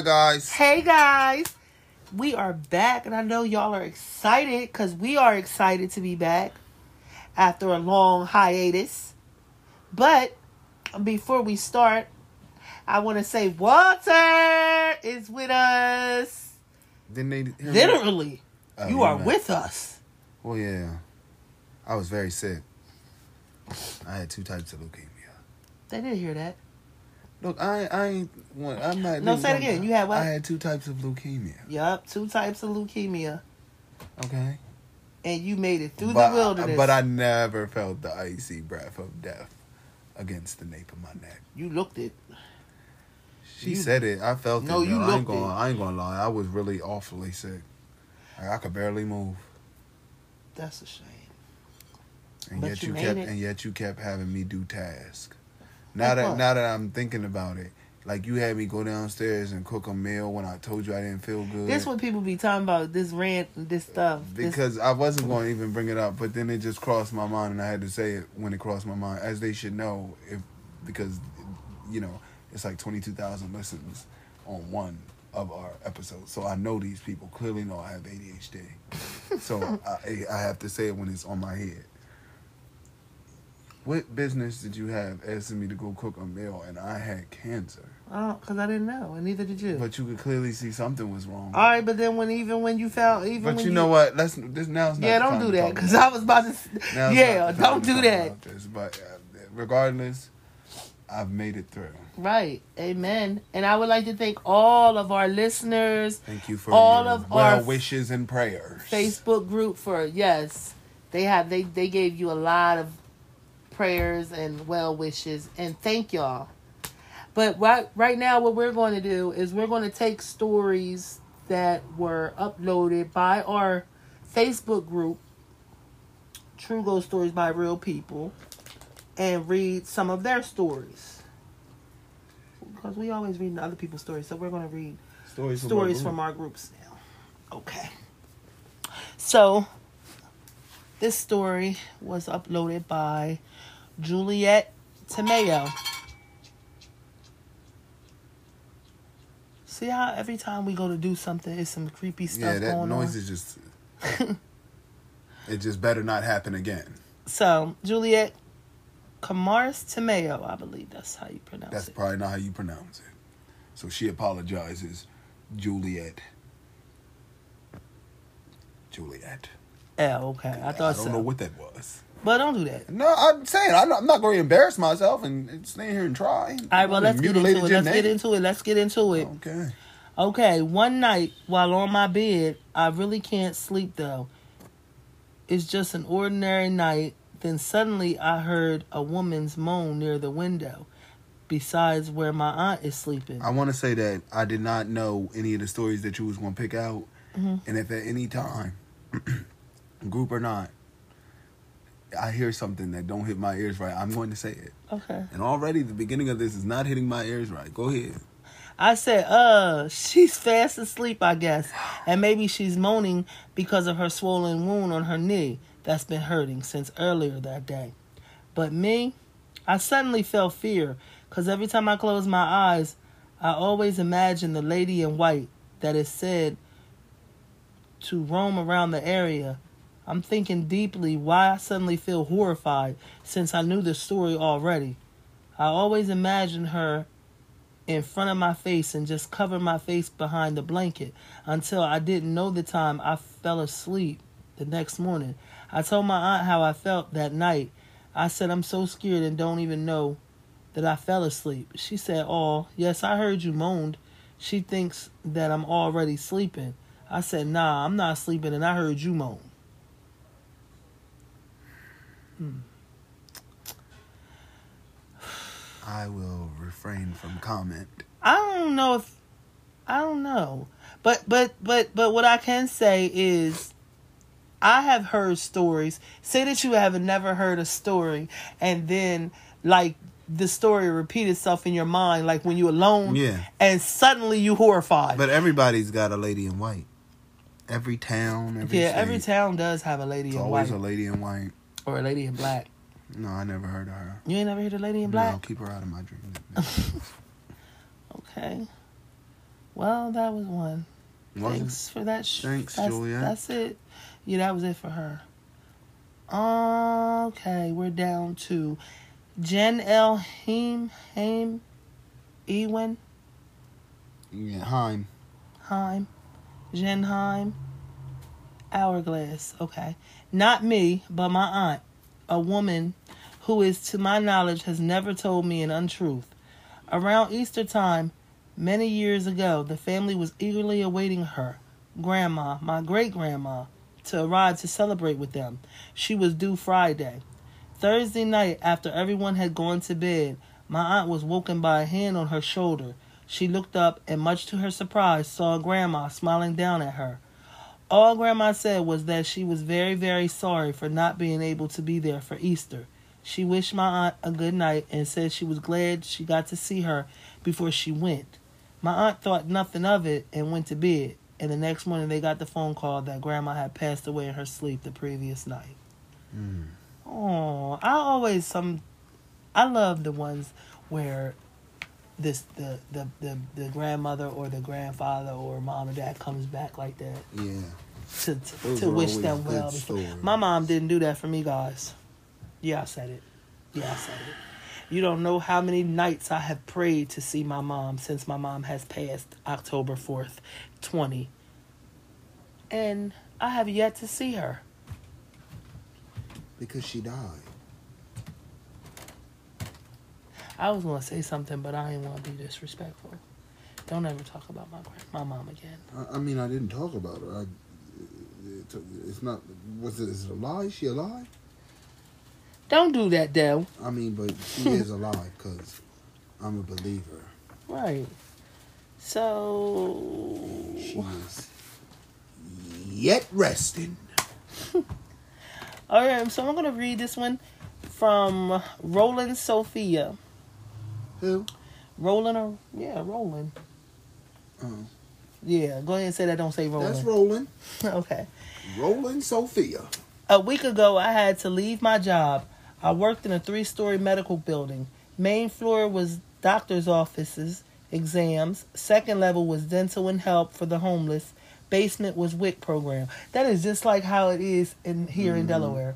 Hi guys. Hey guys, we are back, and I know y'all are excited because we are excited to be back after a long hiatus. But before we start, I want to say Walter is with us. Didn't they? Literally, Oh, you are meant- with us. Well, yeah. I was very sick. I had two types of leukemia. They didn't hear that. Look, I I ain't. want- I'm not. No, say it again. You had what? I had two types of leukemia. Yup, two types of leukemia, Okay. and you made it through but, the wilderness. But I never felt the icy breath of death against the nape of my neck. you looked it. She You- said it. I felt No, it. you though. I ain't gonna. it. I ain't gonna lie. I was really awfully sick. Like, I could barely move. That's a shame. And But yet you you, kept it. and yet you kept having me do tasks. Now Like that what? now that I'm thinking about it, like you had me go downstairs and cook a meal when I told you I didn't feel good. This what people be talking about. This rant, this stuff. This- because I wasn't going to even bring it up, but then it just crossed my mind, and I had to say it when it crossed my mind, as they should know, if because you know it's like twenty two thousand listens on one of our episodes, so I know these people clearly know I have ADHD, so I, I have to say it when it's on my head. What business did you have asking me to go cook a meal and I had cancer? Oh, because I didn't know, and neither did you. But you could clearly see something was wrong. All right, but then when even when you found even But when you know what? Let's this now's not Yeah, don't do that because I was about to. Now's yeah, not the time don't do that. This, but uh, regardless, I've made it through. Right, amen. And I would like to thank all of our listeners, Thank you for All of well our wishes and prayers. Facebook group for yes, they have they they gave you a lot of prayers and well wishes, and thank y'all. But right right now, what we're going to do is we're going to take stories that were uploaded by our Facebook group, True Ghost Stories by Real People, and read some of their stories. Because we always read other people's stories, so we're going to read stories, stories from, from our groups now. Okay. So, this story was uploaded by Juliet Tomeo. See how every time we go to do something, it's some creepy stuff Yeah, that noise on. is just. it just better not happen again. So, Juliet Camaris Tomeo, I believe that's how you pronounce That's it. That's probably not how you pronounce it. So she apologizes, Juliet. Juliet. Oh, okay. I thought I don't so. know what that was. But don't do that. No, I'm saying I'm not, I'm not going to embarrass myself and, and stay here and try. All right, well, let's get into it. Let's get into it. Let's get into it. Okay. Okay, one night while on my bed, I really can't sleep though. It's just an ordinary night. Then suddenly I heard a woman's moan near the window, besides where my aunt is sleeping. I want to say that I did not know any of the stories that you was going to pick out, Mhm. and if at any time, group or not, I hear something that don't hit my ears right, I'm going to say it. Okay. And already the beginning of this is not hitting my ears right. Go ahead. I said, uh, she's fast asleep, I guess. And maybe she's moaning because of her swollen wound on her knee that's been hurting since earlier that day. But me, I suddenly felt fear because every time I close my eyes, I always imagine the lady in white that is said to roam around the area. I'm thinking deeply why I suddenly feel horrified since I knew the story already. I always imagine her in front of my face and just cover my face behind the blanket until I didn't know the time I fell asleep the next morning. I told my aunt how I felt that night. I said, I'm so scared and don't even know that I fell asleep. She said, Oh, yes, I heard you moaned. She thinks that I'm already sleeping. I said, Nah, I'm not sleeping and I heard you moan. Hmm. I will refrain from comment. I don't know if I don't know. But but but but what I can say is I have heard stories. Say that you have never heard a story and then like the story repeat itself in your mind like when you're alone Yeah. and suddenly you horrified. But everybody's got a lady in white. Every town, every yeah, state, every town does have a lady It's in always white Always a lady in white. Or a lady in black. No, I never heard of her. You ain't never heard a lady in Black? No, keep her out of my dreams. Okay. Well, that was one. Was it? Thanks for that. Sh- Thanks, that's, Juliet. That's it. Yeah, that was it for her. Okay, we're down to Jen L. Heim, Haim, Ewan, Yeah, Heim. Heim, Jen Heim, Hourglass. Okay. Not me, but my aunt, a woman who is, to my knowledge, has never told me an untruth. Around Easter time, many years ago, the family was eagerly awaiting her, Grandma, my great grandma, to arrive to celebrate with them. She was due Friday. Thursday night, after everyone had gone to bed, my aunt was woken by a hand on her shoulder. She looked up and, much to her surprise, saw Grandma smiling down at her. All Grandma said was that she was very, very sorry for not being able to be there for Easter. She wished my aunt a good night and said she was glad she got to see her before she went. My aunt thought nothing of it and went to bed. And the next morning, they got the phone call that Grandma had passed away in her sleep the previous night. Mm. Oh, I always some. I love the ones where this the, the the the grandmother or the grandfather or mom or dad comes back like that Yeah. to to, to wish them well. My mom didn't do that for me, guys. Yeah, I said it. Yeah, I said it. You don't know how many nights I have prayed to see my mom since my mom has passed October 4th, 20. And I have yet to see her. Because she died. I was going to say something, but I didn't want to be disrespectful. Don't ever talk about my my mom again. I, I mean, I didn't talk about her. I, it, it's not. Was it? Is it a lie? Is she alive? Don't do that, Dell. I mean, but she is alive because I'm a believer. Right. So. She is yet resting. All right, so I'm going to read this one from Roland Sophia. Who? Roland, or, yeah, Roland. Oh, Yeah, go ahead and say that. Don't say Roland. that's rolling. okay. Rolling Sophia. A week ago, I had to leave my job. I worked in a three story medical building. Main floor was doctor's offices, exams. Second level was dental and help for the homeless. Basement was WIC program. That is just like how it is in here in Mhm. Delaware.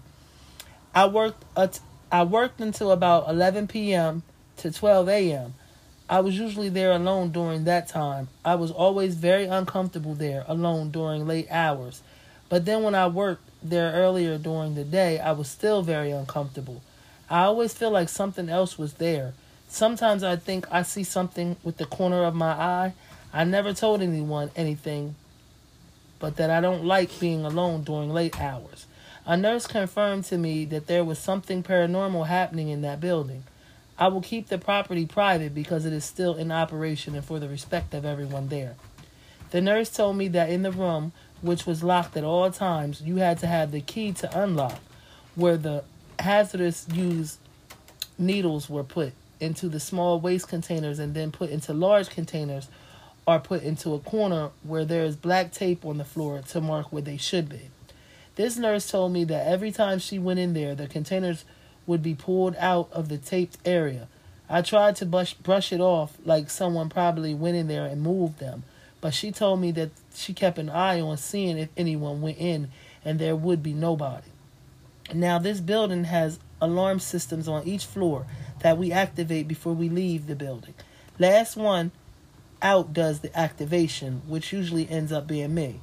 I worked at, I worked until about 11 p.m. to 12 a.m. I was usually there alone during that time. I was always very uncomfortable there alone during late hours. But then when I worked there earlier during the day, I was still very uncomfortable. I always feel like something else was there. Sometimes I think I see something with the corner of my eye. I never told anyone anything, but that I don't like being alone during late hours. A nurse confirmed to me that there was something paranormal happening in that building. I will keep the property private because it is still in operation and for the respect of everyone there. The nurse told me that in the room, which was locked at all times, you had to have the key to unlock, where the hazardous used needles were put into the small waste containers and then put into large containers or put into a corner where there is black tape on the floor to mark where they should be. This nurse told me that every time she went in there, the containers would be pulled out of the taped area. I tried to brush, brush it off like someone probably went in there and moved them, but she told me that she kept an eye on seeing if anyone went in and there would be nobody. Now, this building has alarm systems on each floor that we activate before we leave the building. Last one out does the activation, which usually ends up being me.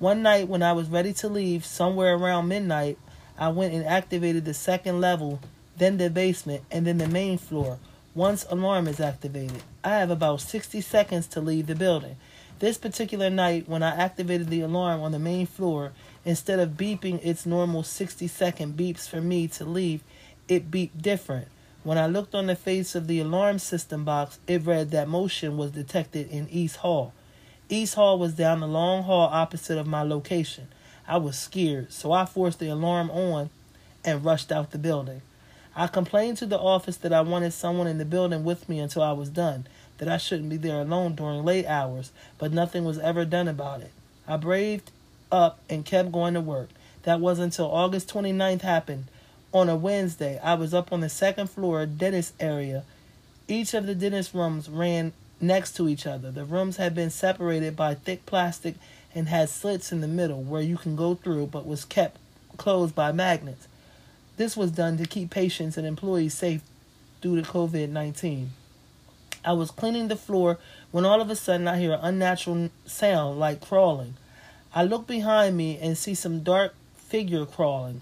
One night when I was ready to leave, somewhere around midnight, I went and activated the second level, then the basement, and then the main floor. Once alarm is activated, I have about 60 seconds to leave the building. This particular night, when I activated the alarm on the main floor, instead of beeping its normal 60 second beeps for me to leave, it beeped different. When I looked on the face of the alarm system box, it read that motion was detected in East Hall. East Hall was down the long hall opposite of my location. I was scared, so I forced the alarm on and rushed out the building. I complained to the office that I wanted someone in the building with me until I was done, that I shouldn't be there alone during late hours, but nothing was ever done about it. I braved up and kept going to work. That was until August 29th happened. On a Wednesday, I was up on the second floor dentist area. Each of the dentist rooms ran next to each other. The rooms had been separated by thick plastic and had slits in the middle where you can go through, but was kept closed by magnets. This was done to keep patients and employees safe due to COVID 19. I was cleaning the floor when all of a sudden I hear an unnatural sound like crawling. I look behind me and see some dark figure crawling.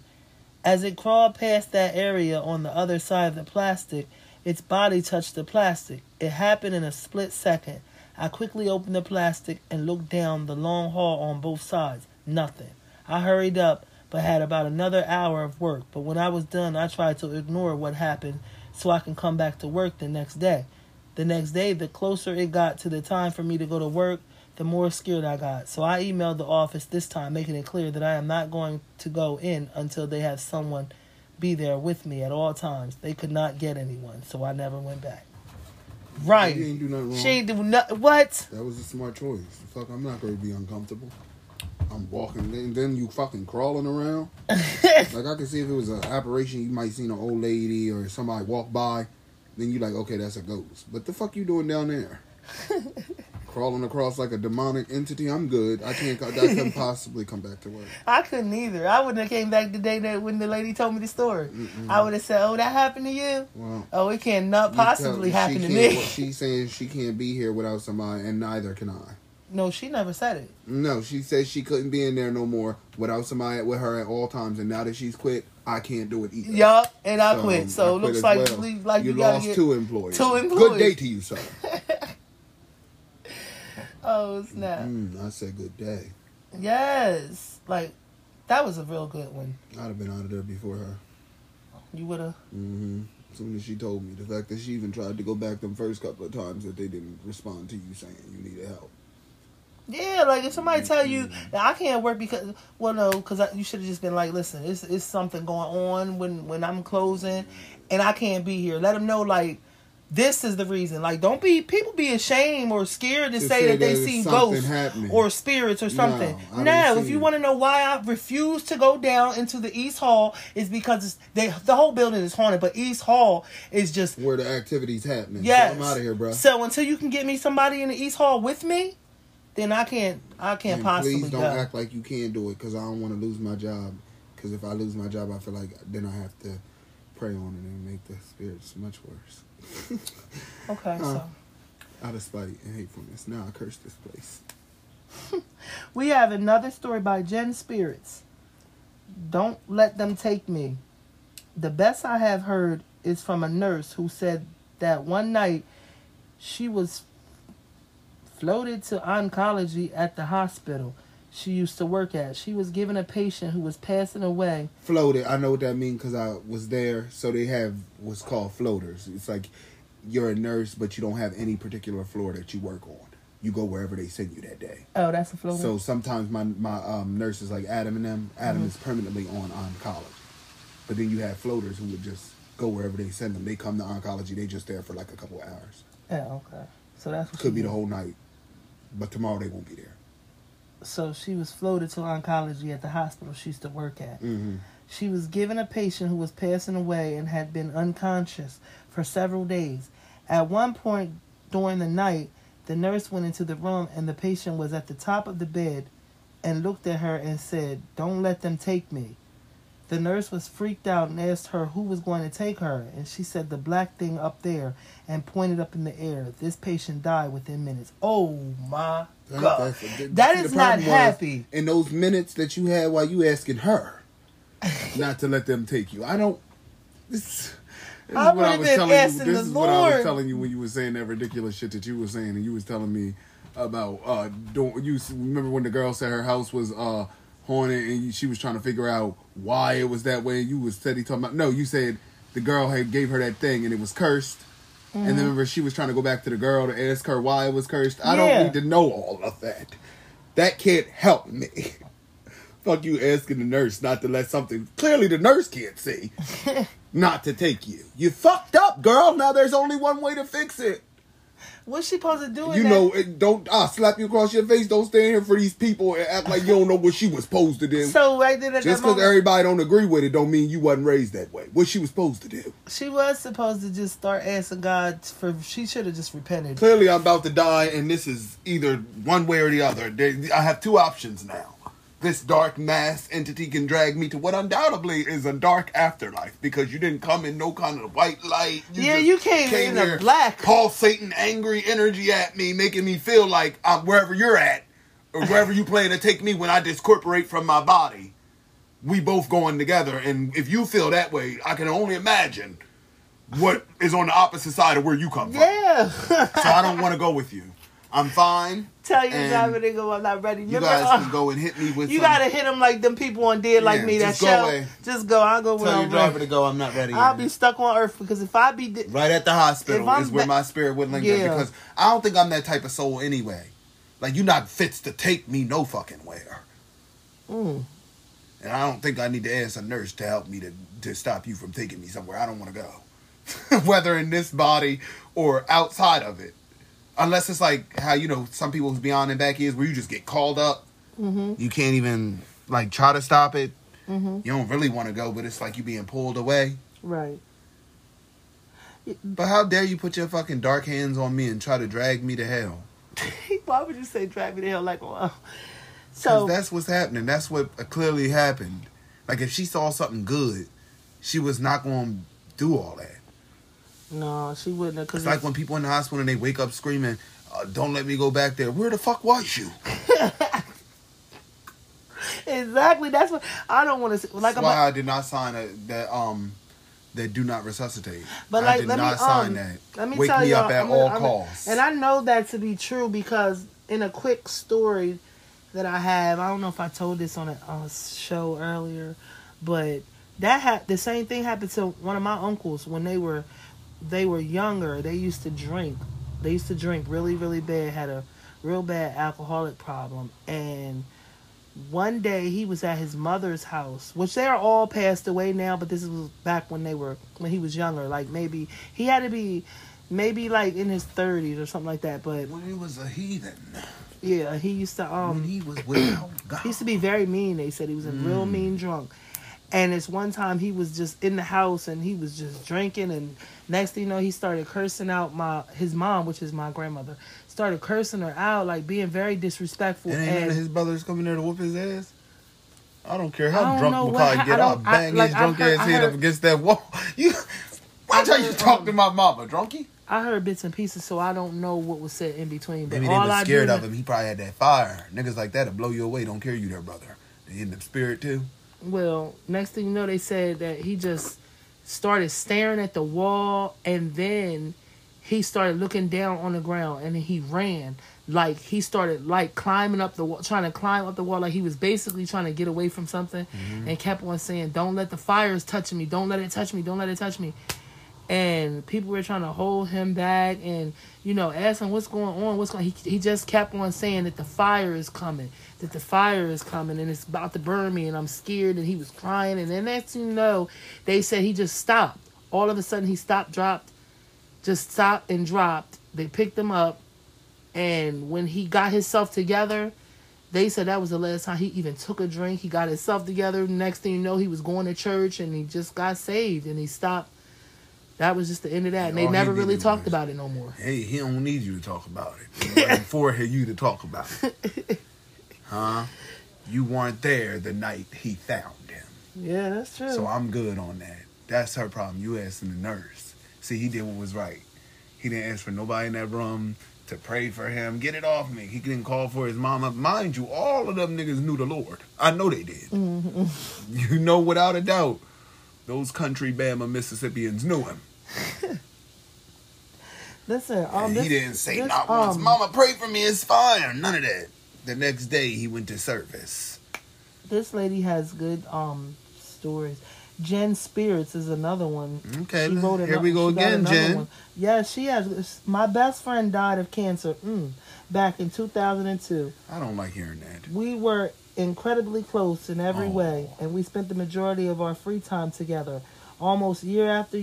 As it crawled past that area on the other side of the plastic, its body touched the plastic. It happened in a split second. I quickly opened the plastic and looked down the long hall on both sides. Nothing. I hurried up, but had about another hour of work. But when I was done, I tried to ignore what happened so I can come back to work the next day. The next day, the closer it got to the time for me to go to work, the more scared I got. So I emailed the office this time, making it clear that I am not going to go in until they have someone be there with me at all times. They could not get anyone, so I never went back. Right. You ain't do nothing wrong. She ain't do nothing. What? That was a smart choice. Fuck, I'm not going to be uncomfortable. I'm walking, and then you fucking crawling around. like I can see if it was an apparition, you might seen an old lady or somebody walk by. Then you like, okay, that's a ghost. But the fuck you doing down there? crawling across like a demonic entity. I'm good. I can't. I couldn't possibly come back to work. I couldn't either. I wouldn't have came back the day that when the lady told me the story. Mm-mm. I would have said, "Oh, that happened to you." Well, oh, it cannot possibly tell, happen to me. She's saying she can't be here without somebody, and neither can I. No, she never said it. No, she said she couldn't be in there no more without somebody with her at all times, and now that she's quit, I can't do it either. Yup, and I so, quit. So it looks like well. you, like you, you lost two employees. Two employees. Good day to you, sir. oh snap! Mm, I said good day. Yes, like that was a real good one. I'd have been out of there before her. You would have. Mm-hmm. As soon as she told me, the fact that she even tried to go back them first couple of times that they didn't respond to you saying you needed help. Yeah, like if somebody tell you I can't work because well no, because you should have just been like, listen, it's it's something going on when when I'm closing, and I can't be here. Let them know like this is the reason. Like don't be people be ashamed or scared to, to say, say, that, they see ghosts happening. or spirits or something. No, no if you want to know why I refuse to go down into the East Hall is because they the whole building is haunted, but East Hall is just where the activities happening. Yes, so I'm out of here, bro. So until you can get me somebody in the East Hall with me then I can't I can't and possibly please don't go. act like you can do it because I don't want to lose my job. Because if I lose my job, I feel like then I have to pray on it and make the spirits much worse. okay, uh, so out of spite and hatefulness, now I curse this place. we have another story by Jen Spirits. Don't let them take me. The best I have heard is from a nurse who said that one night she was floated to oncology at the hospital she used to work at. She was given a patient who was passing away. Floated. I know what that means because I was there. So they have what's called floaters. It's like you're a nurse, but you don't have any particular floor that you work on. You go wherever they send you that day. Oh, that's a floater. So sometimes my my um, nurses like Adam and them. Adam mm-hmm. is permanently on oncology, but then you have floaters who would just go wherever they send them. They come to oncology. They just there for like a couple hours. Yeah. Okay. So that's could be did. the whole night but tomorrow they won't be there. So she was floated to oncology at the hospital she used to work at. Mm-hmm. She was given a patient who was passing away and had been unconscious for several days. At one point during the night, the nurse went into the room and the patient was at the top of the bed and looked at her and said, Don't let them take me. The nurse was freaked out and asked her who was going to take her, and she said the black thing up there and pointed up in the air. This patient died within minutes. Oh my god, that, that is not happy. In those minutes that you had while you asking her not to let them take you, I don't. This, this I is what I was telling you. This is Lord. what I was telling you when you were saying that ridiculous shit that you were saying, and you was telling me about uh, don't you remember when the girl said her house was uh haunted and she was trying to figure out why it was that way. You was steady talking about no. You said the girl had gave her that thing and it was cursed. Mm-hmm. And then mm-hmm. remember she was trying to go back to the girl to ask her why it was cursed. I yeah. don't need to know all of that. That can't help me. Fuck you asking the nurse not to let something clearly the nurse can't see not to take you. You fucked up, girl. Now there's only one way to fix it. What's she supposed to do? You that- know, it, don't I slap you across your face? Don't stand here for these people and act like you don't know what she was supposed to do. So right then at Just because everybody don't agree with it, don't mean you wasn't raised that way. What she was supposed to do? she was supposed to just start asking God for. She should have just repented. Clearly, I'm about to die, and this is either one way or the other. I have two options now. This dark mass entity can drag me to what undoubtedly is a dark afterlife because you didn't come in no kind of white light. Yeah, you came in a here black. pulsating angry energy at me, making me feel like I'm wherever you're at or wherever you plan to take me when I discorporate from my body. We both going together, and if you feel that way, I can only imagine what is on the opposite side of where you come from. Yeah. So I don't want to go with you. I'm fine. Tell your driver they go. I'm not ready. You Remember, guys uh, can go and hit me with. You some, gotta hit them like them people on Dead Like Yeah, Me. That show. away. Just go. I'll go tell your I'm driver ready. to go. I'm not ready. I'll yet. be stuck on Earth because if I be di- right at the hospital is where my spirit would linger Yeah. because I don't think I'm that type of soul anyway. Like you not fits to take me no fucking where. Mm. And I don't think I need to ask a nurse to help me to, to stop you from taking me somewhere I don't want to go. Whether in this body or outside of it. Unless it's like how, you know, some people's beyond and back is where you just get called up. Mm-hmm. You can't even like try to stop it. Mm-hmm. You don't really want to go, but it's like you being pulled away. right. But how dare you put your fucking dark hands on me and try to drag me to hell? Why would you say drag me to hell like well? So that's what's happening. That's what uh, clearly happened. Like if she saw something good, she was not going to do all that. No, she wouldn't have. Cause It's like when people in the hospital and they wake up screaming, uh, "Don't let me go back there." Where the fuck was you? exactly that's what I don't want to. Like That's why I did not sign a, that um that do not resuscitate. But I like, did let me not sign um, that. let me Wake tell me y'all, up at I'm gonna- all costs. And I know that to be true because in a quick story that I have, I don't know if I told this on a, on a show earlier, but that had the same thing happened to one of my uncles when they were they were younger. They used to drink. They used to drink really really bad. Had a real bad alcoholic problem and one day he was at his mother's house, which they are all passed away now, but this was back when they were when he was younger. Like maybe he had to be maybe like in his thirties or something like that. But when he was a heathen, yeah, he used to when um he was without God. he used to be very mean. They said he was a real mean drunk. And it's one time he was just in the house and he was just drinking and next thing you know he started cursing out my his mom, which is my grandmother, started cursing her out, like being very disrespectful. And and his brothers coming there to whoop his ass. I don't care how don't drunk Makai get, I'll bang like, his drunk heard- ass head up against that wall. You, watch how you talk um, to my mama, drunkie. I heard bits and pieces, so I don't know what was said in between. But Maybe they I scared of him. He probably had that fire. Niggas like that will blow you away. Don't care you their brother. They in the spirit too. Well, next thing you know, they said that he just started staring at the wall, and then he started looking down on the ground, and then he ran. Like he started like climbing up the wall, trying to climb up the wall, like he was basically trying to get away from something, mm-hmm. and kept on saying, "Don't let the fires touch me! Don't let it touch me! Don't let it touch me!" and people were trying to hold him back and you know ask him what's going on what's going he, he just kept on saying that the fire is coming that the fire is coming and it's about to burn me and i'm scared and he was crying and then next thing you know they said he just stopped all of a sudden he stopped dropped just stopped and dropped they picked him up and when he got himself together they said that was the last time he even took a drink he got himself together next thing you know he was going to church and he just got saved and he stopped that was just the end of that. And they never really was- talked about it no more. Hey, he don't need you to talk about it. He for you to talk about it. Huh? You weren't there the night he found him. Yeah, that's true. So I'm good on that. That's her problem. You asking the nurse. See, he did what was right. He didn't ask for nobody in that room to pray for him. Get it off me. He didn't call for his mama. Mind you, all of them niggas knew the Lord. I know they did. You know without a doubt, those country Bama Mississippians knew him. Listen, um, And this, he didn't say this, not once, um, Mama, pray for me, it's fire. None of that. The next day he went to service. This lady has good um stories. Jen Spirits is another one. Okay, She wrote here ano- we go again, another Jen. one. Yeah, she has. My best friend died of cancer mm, back in 2002. I don't like hearing that. We were incredibly close in every Oh. way, and we spent the majority of our free time together. Almost year after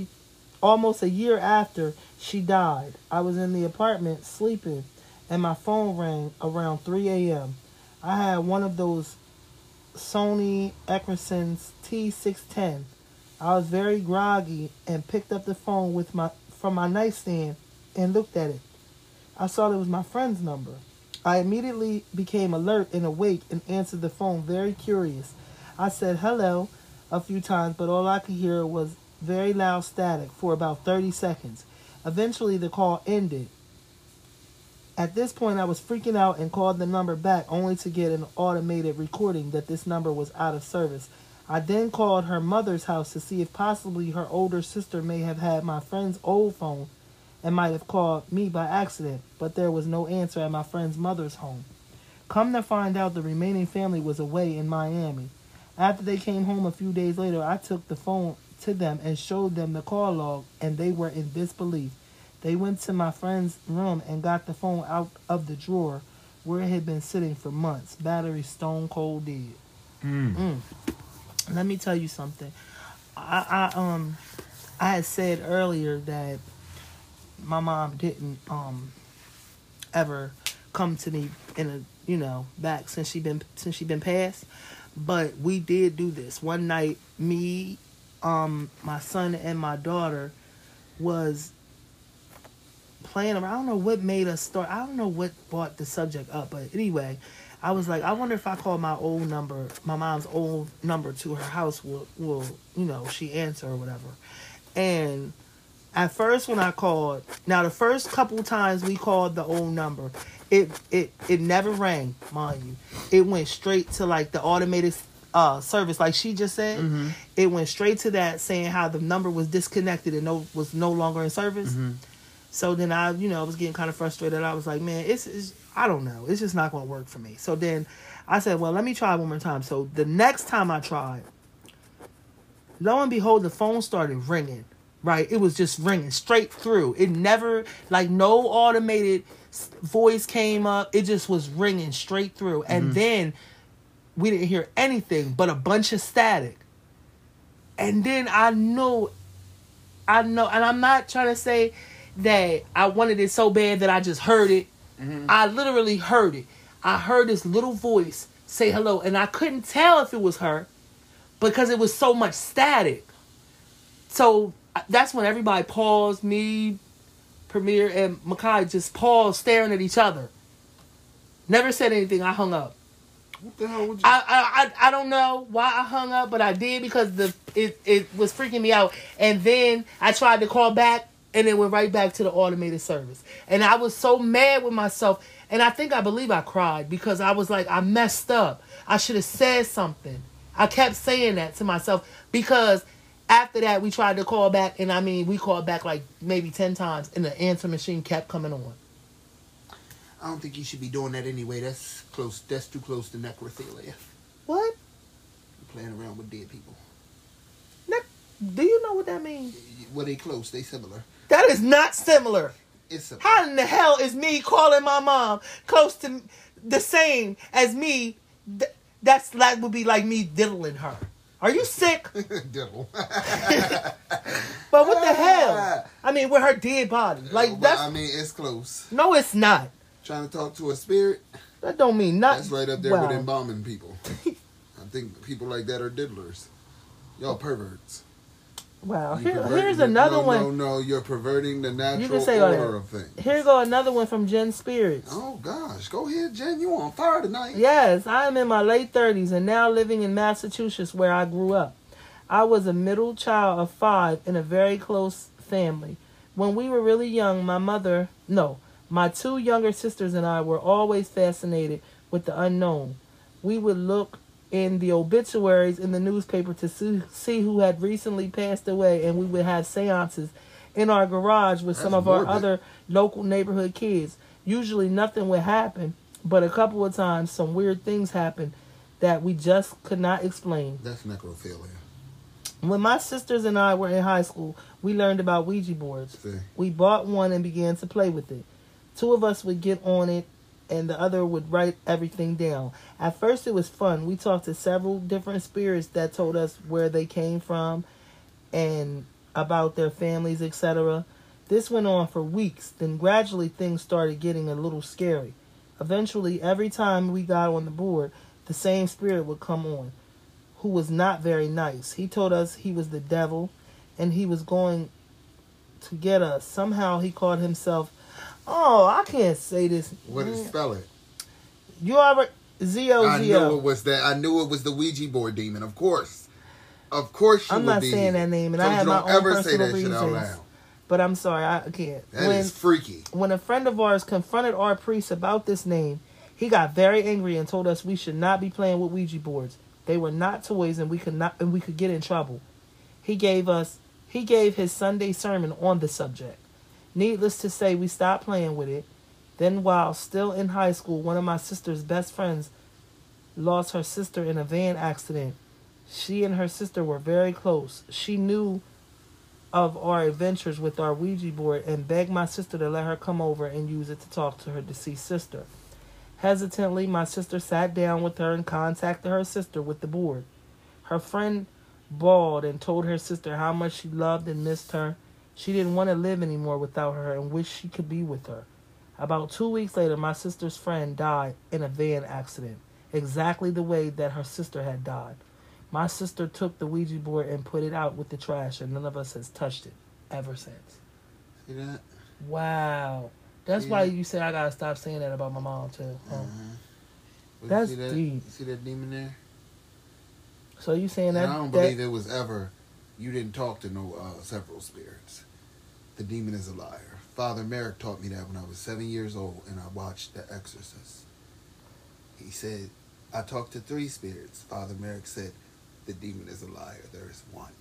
almost a year after she died. I was in the apartment sleeping, and my phone rang around 3 a.m. I had one of those Sony Ericsson's T610. I was very groggy and picked up the phone with my from my nightstand and looked at it. I saw it was my friend's number. I immediately became alert and awake and answered the phone, very curious. I said hello a few times, but all I could hear was very loud static for about 30 seconds. Eventually, the call ended. At this point, I was freaking out and called the number back only to get an automated recording that this number was out of service. I then called her mother's house to see if possibly her older sister may have had my friend's old phone and might have called me by accident, but there was no answer at my friend's mother's home. Come to find out, the remaining family was away in Miami. After they came home a few days later, I took the phone to them and showed them the call log, and they were in disbelief. They went to my friend's room and got the phone out of the drawer where it had been sitting for months. Battery stone cold dead. Mm. Let me tell you something. I, I um I had said earlier that my mom didn't um ever come to me in a you know back since she been since she been passed but we did do this one night me um my son and my daughter was playing around i don't know what made us start i don't know what brought the subject up but anyway i was like i wonder if i call my old number my mom's old number to her house will will you know she answer or whatever and at first when I called, now the first couple times we called the old number, it it it never rang, mind you. It went straight to like the automated uh service, like she just said. Mm-hmm. It went straight to that saying how the number was disconnected and no was no longer in service. Mm-hmm. So then I, you know, I was getting kind of frustrated. I was like, man, it's, it's I don't know, it's just not gonna work for me. So then I said, well, let me try one more time. So the next time I tried, lo and behold, the phone started ringing. Right, it was just ringing straight through. It never like no automated voice came up. It just was ringing straight through, and mm-hmm. then we didn't hear anything but a bunch of static. And then I know, I know, and I'm not trying to say that I wanted it so bad that I just heard it. Mm-hmm. I literally heard it. I heard this little voice say hello, and I couldn't tell if it was her because it was so much static. So that's when everybody paused. Me, Premier, and Makai just paused, staring at each other. Never said anything. I hung up. What the hell would you? I, I I I don't know why I hung up, but I did because the it it was freaking me out. And then I tried to call back, and it went right back to the automated service. And I was so mad with myself, and I think I believe I cried because I was like, I messed up. I should have said something. I kept saying that to myself because after that we tried to call back, and I mean we called back like maybe ten times, and the answer machine kept coming on. I don't think you should be doing that anyway. That's close. That's too close to necrophilia. What? Playing around with dead people. Ne- Do you know what that means? Well, they close. They similar. That is not similar. It's similar. How in the hell is me calling my mom close to the same as me? Th- that's that would be like me diddling her. Are you sick? Devil. But what the hell? I mean, with her dead body, like But, that's I mean, it's close. no, it's not. Trying to talk to a spirit. That don't mean not. That's right up there with embalming people. I think people like that are diddlers. Y'all perverts. Wow. You Here, here's no, another no, one. No, no, you're perverting the natural say order of things. Here go another one from Jen Spirits. Oh gosh, go ahead, Jen. You on fire tonight? Yes, I am in my late 30s and now living in Massachusetts where I grew up. I was a middle child of five in a very close family. When we were really young, my mother, no, my two younger sisters and I were always fascinated with the unknown. We would look in the obituaries in the newspaper to see, see who had recently passed away, and we would have seances in our garage with some That's of our other local neighborhood kids. Usually nothing would happen, but a couple of times some weird things happened that we just could not explain. That's necrophilia. When my sisters and I were in high school, we learned about Ouija boards. See, We bought one and began to play with it. Two of us would get on it and the other would write everything down. At first it was fun. We talked to several different spirits that told us where they came from and about their families, etc. This went on for weeks. Then gradually things started getting a little scary. Eventually, every time we got on the board, the same spirit would come on, who was not very nice. He told us he was the devil and he was going to get us. Somehow he called himself, oh, I can't say this. What did mm. spell it? You already, Z O I Z knew it was that. I knew it was the Ouija board demon. Of course, of course. She I'm would not be saying that name, and So I have you my don't own ever say personal that shit out reasons. loud. But I'm sorry, I can't. That is when, freaky. when a friend of ours confronted our priest about this name, he got very angry and told us we should not be playing with Ouija boards. They were not toys and we could not and we could get in trouble. He gave us he gave his Sunday sermon on the subject. Needless to say, we stopped playing with it. Then while still in high school, one of my sister's best friends lost her sister in a van accident. She and her sister were very close. She knew of our adventures with our Ouija board and begged my sister to let her come over and use it to talk to her deceased sister. Hesitantly, my sister sat down with her and contacted her sister with the board. Her friend bawled and told her sister how much she loved and missed her. She didn't want to live anymore without her and wished she could be with her. About two weeks later, my sister's friend died in a van accident, exactly the way that her sister had died. My sister took the Ouija board and put it out with the trash, and none of us has touched it ever since. See that? Wow. That's Yeah. why you say I gotta stop saying that about my mom too. huh? Uh-huh. That's see that? deep. You see that demon there? So you saying that? and I don't that- believe it was ever. You didn't talk to no uh, several spirits. The demon is a liar. Father Merrick taught me that when I was seven years old, and I watched The Exorcist. He said, "I talked to three spirits." Father Merrick said, "The demon is a liar. There is one."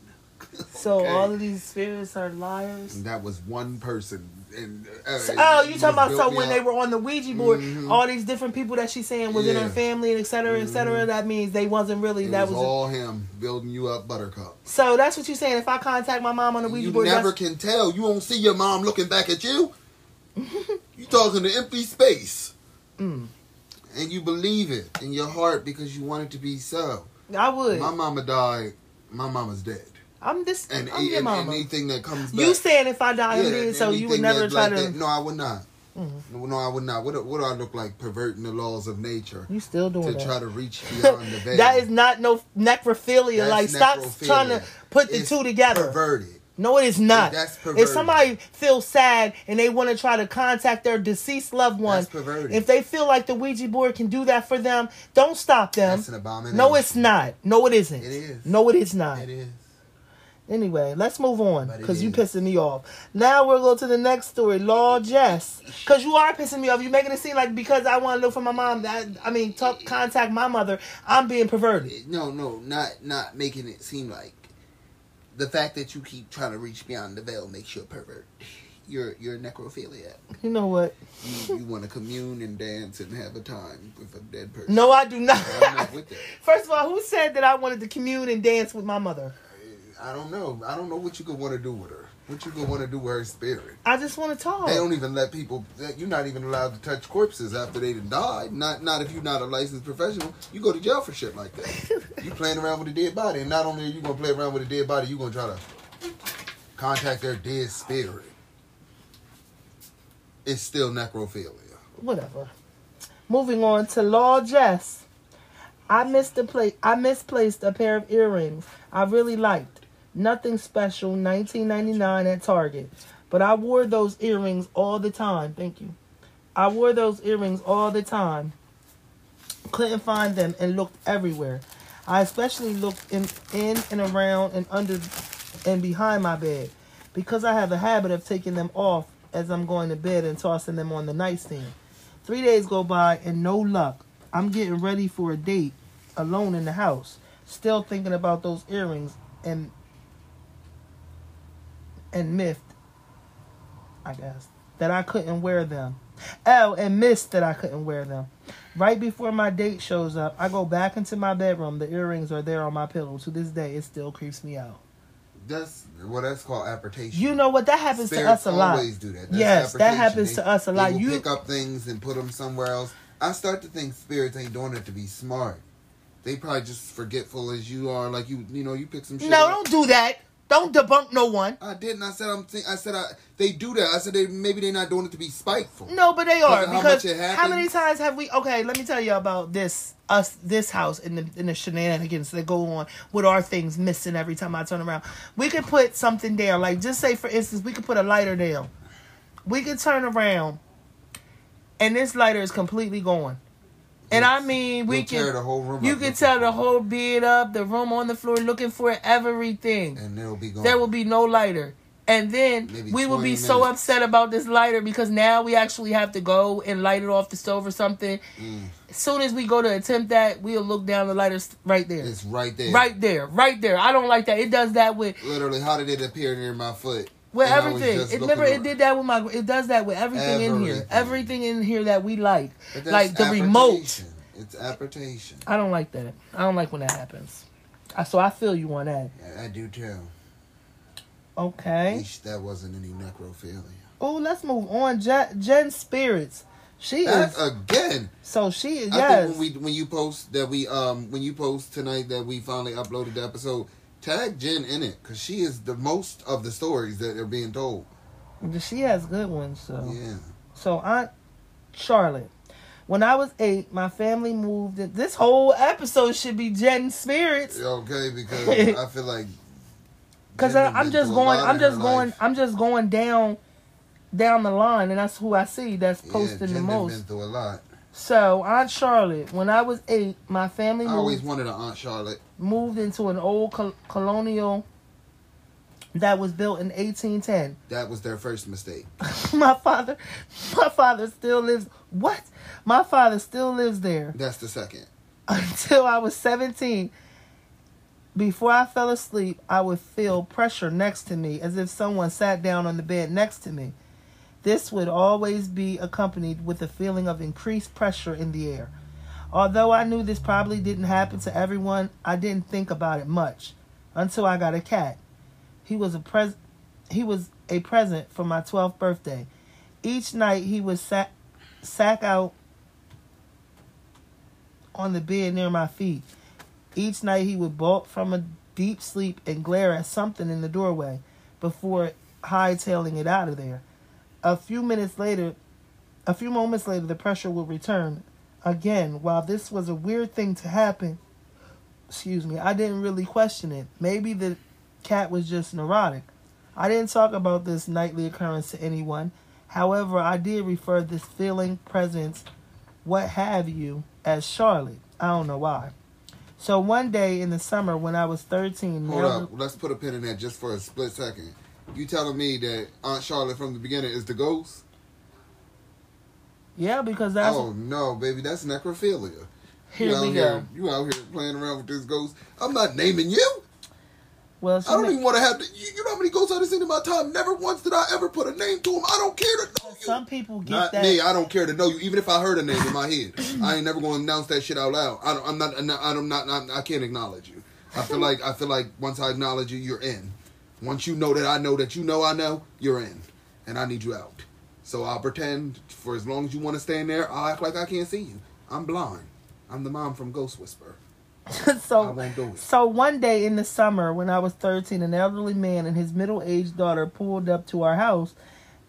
So Okay? all of these spirits are liars. And that was one person. And uh, So- oh, you talking about so when up. they were on the Ouija board, Mhm. all these different people that she's saying was in her family and et cetera, et cetera. Mhm. That means they wasn't really It that was, was. all him building you up, Buttercup. so that's what you're saying. If I contact my mom on the Ouija You board, you never can tell. You won't see your mom looking back at you. you talking to empty space, Mm. and you believe it in your heart because you want it to be so. I would. My mama died. My mama's dead, I'm this. and, I'm your and mama. anything that comes back. You saying if I die, I'm Yeah, dead, so you would never try like to. that- no, I would not. Mhm. No, no, I would not. What, do- what do I look like perverting the laws of nature You still doing to that? try to reach beyond the veil? that is not no necrophilia. That's like stop trying to put the It's two together. Perverted. No, it is not. That's perverted. if somebody feels sad and they want to try to contact their deceased loved one, That's perverted. if they feel like the Ouija board can do that for them, don't stop them. That's an abomination. No, it's not. No, it isn't. It is. No, it is not. It is. Anyway, let's move on because you is. pissing me off. Now we'll go to the next story. Law Jess, because you are pissing me off. You're making it seem like because I want to look for my mom. That I mean, talk, contact my mother. I'm being perverted. Eh, no, no, not not making it seem like the fact that you keep trying to reach beyond the veil makes you a pervert. You're you're a necrophiliac. You know what? You, you want to commune and dance and have a time with a dead person. No, I do not. Not with that. First of all, who said that I wanted to commune and dance with my mother? I don't know. I don't know what you could want to do with her. What you could want to do with her spirit. I just want to talk. They don't even let people. You're not even allowed to touch corpses after they done died. Not not if you're not a licensed professional. You go to jail for shit like that. you playing around with a dead body, and not only are you gonna play around with a dead body, you are gonna try to contact their dead spirit. It's still necrophilia. Whatever. Moving on to Law Jess. I missed the plate. I misplaced a pair of earrings I really liked. Nothing special. 19.99 at Target, but I wore those earrings all the time. Thank you. I wore those earrings all the time. Couldn't find them and looked everywhere. I especially looked in, in and around and under and behind my bed because I have a habit of taking them off as I'm going to bed and tossing them on the nightstand. Three days go by and no luck. I'm getting ready for a date alone in the house, still thinking about those earrings and and miffed, I guess, that I couldn't wear them. Oh, and missed that I couldn't wear them. Right before my date shows up, I go back into my bedroom. The earrings are there on my pillow. To this day, it still creeps me out. That's well. That's called apportation. You know what? That happens to us a lot. always do that. That's Yes, that happens They- to us a lot. You pick up things and put them somewhere else. I start to think spirits ain't doing it to be smart. They probably just forgetful as you are. Like you, you know, you pick some shit. no, up. don't do that. Don't debunk no one. I didn't. I said I'm. Think, I said I, they do that. I said they maybe they're not doing it to be spiteful. No, but they are Because how how many times have we? Okay, let me tell you about this us this house and the in the shenanigans that go on with our things missing every time I turn around. We could put something down, like just say for instance, we could put a lighter down. We could turn around, and this lighter is completely gone. And I mean, we can tear the whole room You can tear the whole bed up, the room on the floor, looking for everything and it'll be gone. there will be no lighter. And then Maybe we will be 20 so upset about this lighter because now we actually have to go and light it off the stove or something. Mm. As soon as we go to attempt that, we'll look down the lighter right there. It's right there. Right there, right there. I don't like that. It does that with Literally, how did it appear near my foot? With And everything. It looking remember it did that with my. It does that with everything, in here. Everything. Everything in here that we like, like the remote. It's application. I don't like that. I don't like when that happens. I- So I feel you on that. Yeah, I do too. Okay. Eesh, that wasn't any necrophilia. Oh, let's move on. Jen, Jen Spirits. She That is. again. So she is. I think when we when you post that we um when you post tonight that we finally uploaded the episode, tag Jen in it because she is the most of the stories that are being told. She has good ones. So, Yeah. so Aunt Charlotte. When I was eight, my family moved. In, this whole episode should be Jen Spirits, Okay, because I feel like because I'm just going. I'm just going. life. I'm just going down, down the line, and that's who I see that's Yeah, posting Jen the most. been through a lot. So Aunt Charlotte, when I was eight, my family I always wanted an Aunt Charlotte. Moved into an old col- colonial that was built in 1810. That was their first mistake. my father my father still lives what my father still lives there That's the second. until i was 17 before i fell asleep i would feel pressure next to me as if someone sat down on the bed next to me this would always be accompanied with a feeling of increased pressure in the air although i knew this probably didn't happen to everyone i didn't think about it much until i got a cat he was a pres he was a present for my 12th birthday. Each night he would sack, sack out on the bed near my feet. Each night he would bolt from a deep sleep and glare at something in the doorway before hightailing it out of there. A few minutes later, a few moments later, the pressure would return. Again, while this was a weird thing to happen, excuse me, I didn't really question it. Maybe the cat was just neurotic. I didn't talk about this nightly occurrence to anyone. However, I did refer this feeling, presence, what have you, as Charlotte. I don't know why. So one day in the summer when I was 13, Hold up. Let's put a pin in that just for a split second. You telling me that Aunt Charlotte from the beginning is the ghost? Yeah, because that's oh no, baby, that's necrophilia. here you out we here, go. You out here playing around with this ghost. I'm not naming you. Well, I don't even want to have to. You, you know how many ghosts I've seen in my time? Never once did I ever put a name to them. I don't care to know you. some people get Not that. me. I don't care to know you. Even if I heard a name in my head, I ain't never going to announce that shit out loud. I don't, I'm not. I'm not. I'm not, I'm- I can't acknowledge you. I feel like. I feel like once I acknowledge you, you're in. Once you know that I know that you know I know, you're in, and I need you out. So I'll pretend for as long as you want to stay in there. I'll act like I can't see you. I'm blind. I'm the mom from Ghost Whisperer. I so won't do it. So one day in the summer, when I was 13, an elderly man and his middle-aged daughter pulled up to our house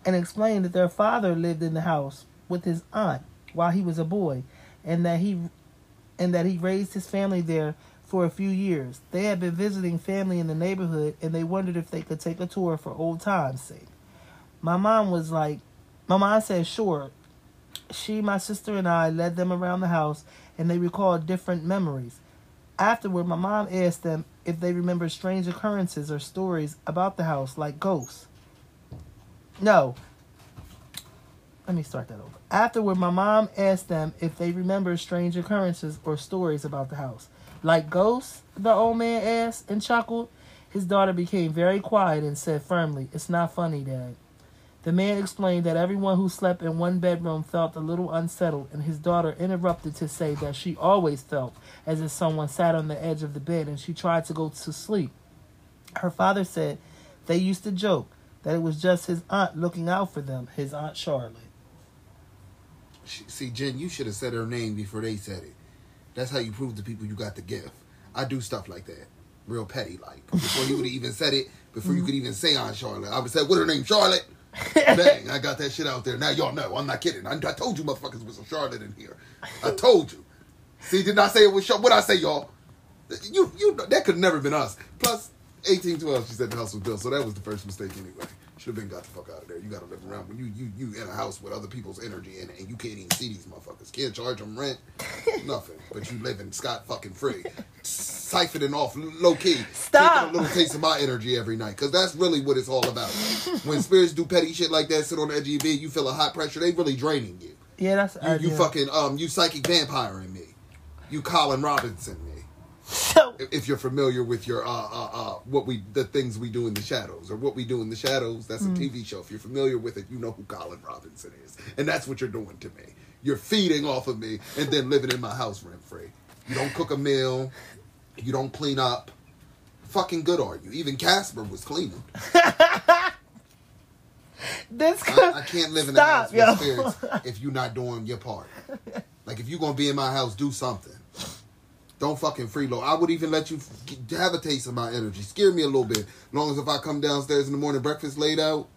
and explained that their father lived in the house with his aunt while he was a boy, and that he and that he raised his family there for a few years. They had been visiting family in the neighborhood, and they wondered if they could take a tour for old times' sake. My mom was like, my mom said, sure. She, my sister, and I led them around the house, and they recalled different memories. Afterward, my mom asked them if they remembered strange occurrences or stories about the house, like ghosts. No. Let me start that over. Afterward, my mom asked them if they remembered strange occurrences or stories about the house, like ghosts, the old man asked and chuckled. His daughter became very quiet and said firmly, It's not funny, Dad. The man explained that everyone who slept in one bedroom felt a little unsettled, and his daughter interrupted to say that she always felt as if someone sat on the edge of the bed and she tried to go to sleep. Her father said they used to joke that it was just his aunt looking out for them, his Aunt Charlotte. See, Jen, you should have said her name before they said it. That's how you prove to people you got the gift. I do stuff like that, real petty like. Before you would have even said it, before you mm-hmm. could even say Aunt Charlotte. I would say, what her name, Charlotte? Bang, I got that shit out there. Now y'all know. I'm not kidding. I, I told you motherfuckers was some Charlotte in here. I told you. See, didn't I say it was Charlotte? What I say, y'all? You, you, that could have never been us. Plus, 1812, she said the house was built, so that was the first mistake anyway. Should have been got the fuck out of there. You got to live around when you you you in a house with other people's energy in it, and you can't even see these motherfuckers. Can't charge them rent, nothing. But you living scot fucking free, siphoning off low key, Stop. taking a little taste of my energy every night, because that's really what it's all about. when spirits do petty shit like that, sit on the edge of your bed, you feel a hot pressure. They really draining you. Yeah, that's You, you fucking um, you psychic vampire in me. You Colin Robinson So if- you're familiar with your uh uh uh what we the things we do in the shadows or what we do in the shadows that's a tv show. If you're familiar with it you know who colin robinson is. And that's what you're doing to me. You're feeding off of me and then living in my house rent free you don't cook a meal. You don't clean up. Fucking good are you. Even casper was cleaning. This I, I can't live in Stop, house yo. with spirits if you're not doing your part. Like if you're gonna be in my house, do something. Don't fucking freeload. I would even let you have a taste of my energy. Scare me a little bit. As long as if I come downstairs in the morning, breakfast laid out,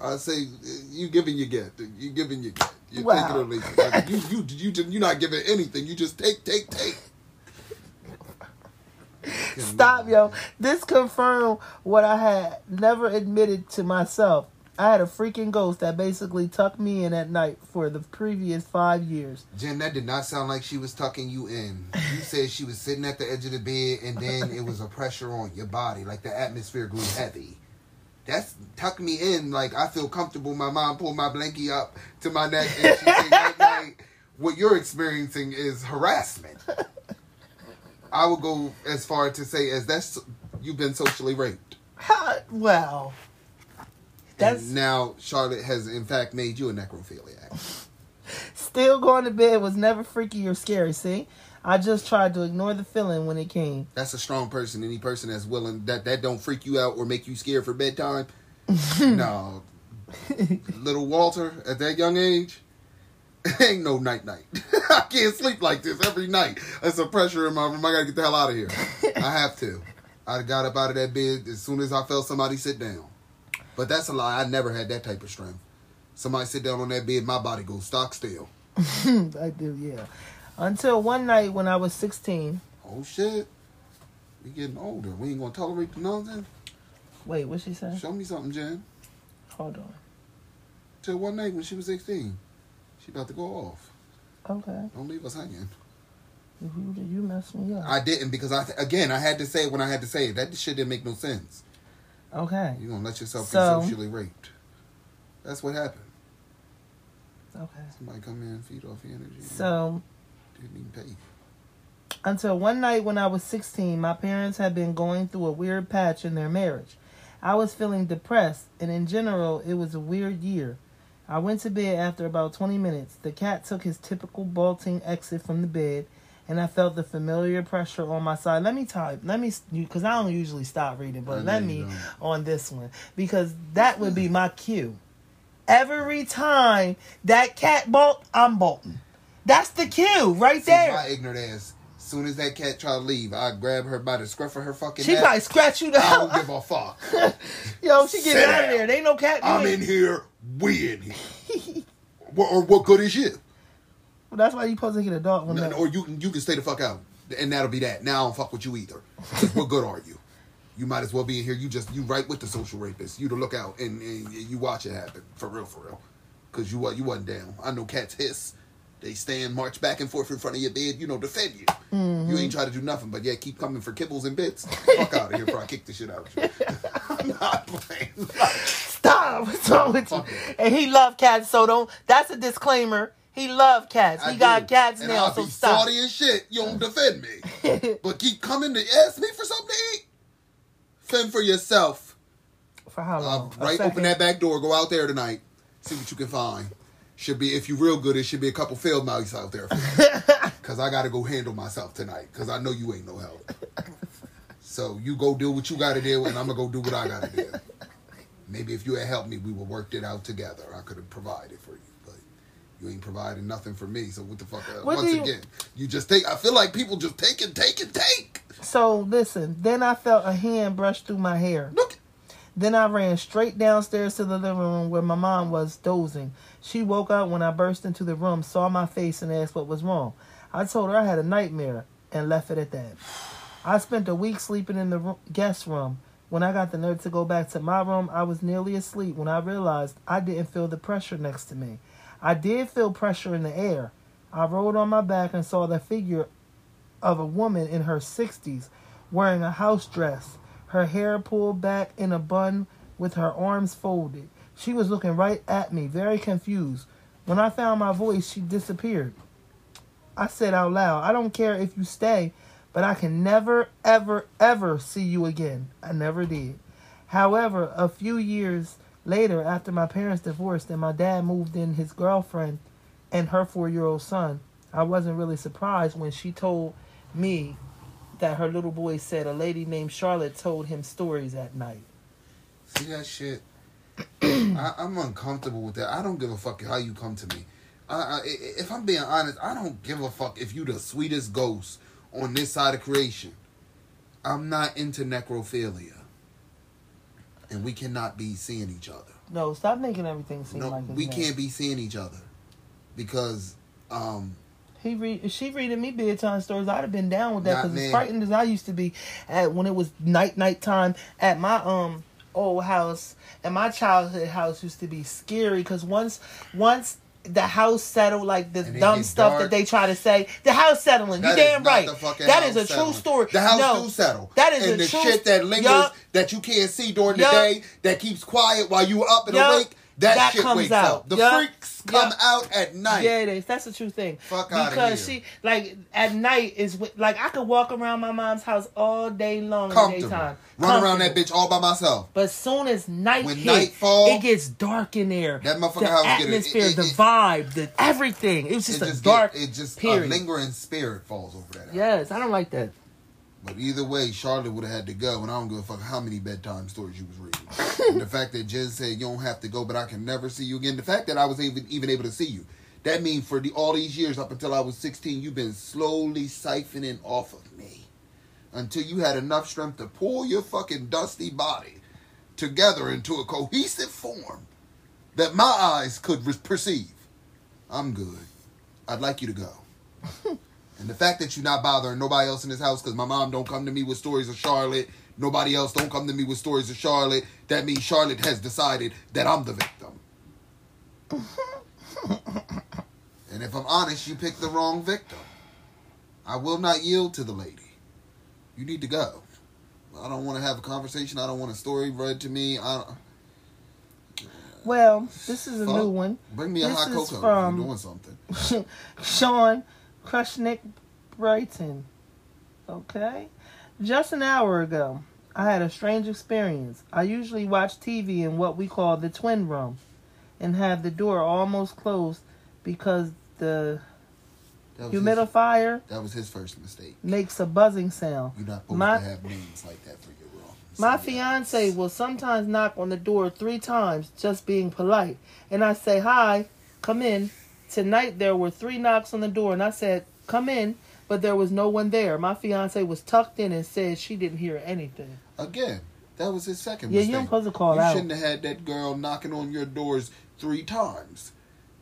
I say eh, you giving you get. You giving you get. You Wow. take it or leave it. Like, you you you you you're not giving anything. You just take take take. Stop, yo. This confirmed what I had never admitted to myself. I had a freaking ghost that basically tucked me in at night for the previous five years. Jen, that did not sound like she was tucking you in. You said she was sitting at the edge of the bed and then it was a pressure on your body, like the atmosphere grew heavy. That's tuck me in, like I feel comfortable. My mom pulled my blankie up to my neck and she said, night, night. What you're experiencing is harassment. I would go as far to say as that's you've been socially raped. How, well, that's and now Charlotte has in fact made you a necrophiliac. still going to bed was never freaky or scary. See, I just tried to ignore the feeling when it came. That's a strong person. Any person that's willing that that don't freak you out or make you scared for bedtime. no, little Walter at that young age, ain't no night night. I can't sleep like this every night. There's some pressure in my room. I gotta get the hell out of here. I have to. I got up out of that bed as soon as I felt somebody sit down. But that's a lie. I never had that type of strength. Somebody sit down on that bed, my body goes stock still. I do, yeah. Until one night when I was 16. Oh shit. We getting older. We ain't gonna tolerate the nonsense. Wait, what she say? Show me something, Jen. Hold on. Till one night when she was 16. She about to go off. Okay, Don't leave us hanging. you you messed me up. I didn't because I again I had to say it when I had to say it. That shit didn't make no sense. Okay, You gonna let yourself So- get socially raped. That's what happened. okay. Somebody come in and feed off your energy. So didn't even pay. you. until one night when I was 16, my parents had been going through a weird patch in their marriage. I was feeling depressed, and in general, it was a weird year. I went to bed after about 20 minutes. The cat took his typical bolting exit from the bed, and I felt the familiar pressure on my side. Let me type. Let me, because I don't usually stop reading, but know let me on this one because that would be my cue. Every time that cat bolt, I'm bolting. That's the cue right See, there. my ignorant ass. Soon as that cat try to leave, I grab her by the scruff of her fucking She probably scratch you I don't give a fuck. Yo, she get out of down. there. They ain't no cat. I'm in here. We in here. what, or what good is you? Well, that's why you supposed to get a dog. No, or you can you can stay the fuck out, and that'll be that. Now I don't fuck with you either. what good are you? You might as well be in here. You just you right with the social rapist. You to look out and, and you watch it happen for real, for real. Cause you you wasn't down. I know cats hiss. They stand, march back and forth in front of your bed. You know, defend you. Mm-hmm. You ain't try to do nothing, but yeah, keep coming for kibbles and bits. Fuck out of here before I kick the shit out of you. I'm not playing. Stop. What's wrong with you? And he love cats, so don't. That's a disclaimer. He love cats. He I got do. cats and now, I'll so be stop. salty as shit. You don't defend me. but keep coming to ask me for something to eat. Fend for yourself. For how Uh, long? A right, open that back door. Go out there tonight. See what you can find. Should be if you real good. It should be a couple field mice out there. Because I got to go handle myself tonight. Because I know you ain't no help. So you go do what you got to do, and I'm gonna go do what I got to do. Maybe if you had helped me, we would worked it out together. I could have provided for you, you ain't providing nothing for me. So what the fuck? Uh, What once you- again, you just take. I feel like people just take and take and take. So listen. Then I felt a hand brush through my hair. Look, Then I ran straight downstairs to the living room where my mom was dozing. She woke up when I burst into the room, saw my face, and asked what was wrong. I told her I had a nightmare and left it at that. I spent a week sleeping in the guest room. When I got the nerve to go back to my room, I was nearly asleep when I realized I didn't feel the pressure next to me. I did feel pressure in the air. I rolled on my back and saw the figure of a woman in her 60s wearing a house dress, her hair pulled back in a bun with her arms folded. She was looking right at me, very confused. When I found my voice, she disappeared. I said out loud, I don't care if you stay, but I can never, ever, ever see you again. I never did. However, a few years later, after my parents divorced and my dad moved in his girlfriend and her four year old son, I wasn't really surprised when she told me that her little boy said a lady named Charlotte told him stories at night. See that shit? I, I'm uncomfortable with that. I don't give a fuck how you come to me. I, I, if I'm being honest, I don't give a fuck if you the sweetest ghost on this side of creation. I'm not into necrophilia, and we cannot be seeing each other. No, stop making everything seem No, like we can't be seeing each other because um, He read, if she reading me bedtime stories, I'd have been down with that because as frightened as I used to be at when it was night night time at my um old house and my childhood house used to be scary because once once the house settled like the And dumb stuff dark. that they try to say the house settling you that is damn right that is a settling. true story The house no, do settle. that is and a the true shit that lingers Yup. that you can't see during the day that keeps quiet while you up and Yup. awake. That, That shit comes out. up. The Yup. freaks come Yup. out at night. Yeah, it is. That's the true thing. Fuck outta because here. she like at night is like I could walk around my mom's house all day long in daytime. Run around that bitch all by myself. But soon as night When hit, night fall, it gets dark in there. that motherfucking the house get a- atmosphere, it- the vibe, the everything. It was just it a just dark. get, it just period. a lingering spirit falls over that. house. yes, I don't like that. But either way, Charlotte would have had to go, and I don't give a fuck how many bedtime stories you was reading. and the fact that Jen said you don't have to go, but I can never see you again. The fact that I was even even able to see you, that means for the all these years up until I was sixteen, you've been slowly siphoning off of me until you had enough strength to pull your fucking dusty body together into a cohesive form that my eyes could re- perceive. I'm good. I'd like you to go. And the fact that you're not bothering nobody else in this house, because my mom don't come to me with stories of Charlotte, nobody else don't come to me with stories of Charlotte, that means Charlotte has decided that I'm the victim. and if I'm honest, you picked the wrong victim. I will not yield to the lady. You need to go. I don't want to have a conversation. I don't want a story read to me. I don't, Well, this is a Fuck. new one. bring me a hot cocoa from- you're doing something. Sean Krushnick Brighton. Okay. Just an hour ago, I had a strange experience. I usually watch TV in what we call the twin room and have the door almost closed because the was, his, humidifier that was his first mistake. makes a buzzing sound. You're not supposed My- to have names like that for your room. My fiance will sometimes knock on the door three times just being polite. And I say, Hi, come in. Tonight there were three knocks on the door, and I said, Come in, but there was no one there. My fiance was tucked in and said she didn't hear anything. Again, that was his second Yeah, you mistake. don't supposed to call you out. shouldn't have had that girl knocking on your doors three times.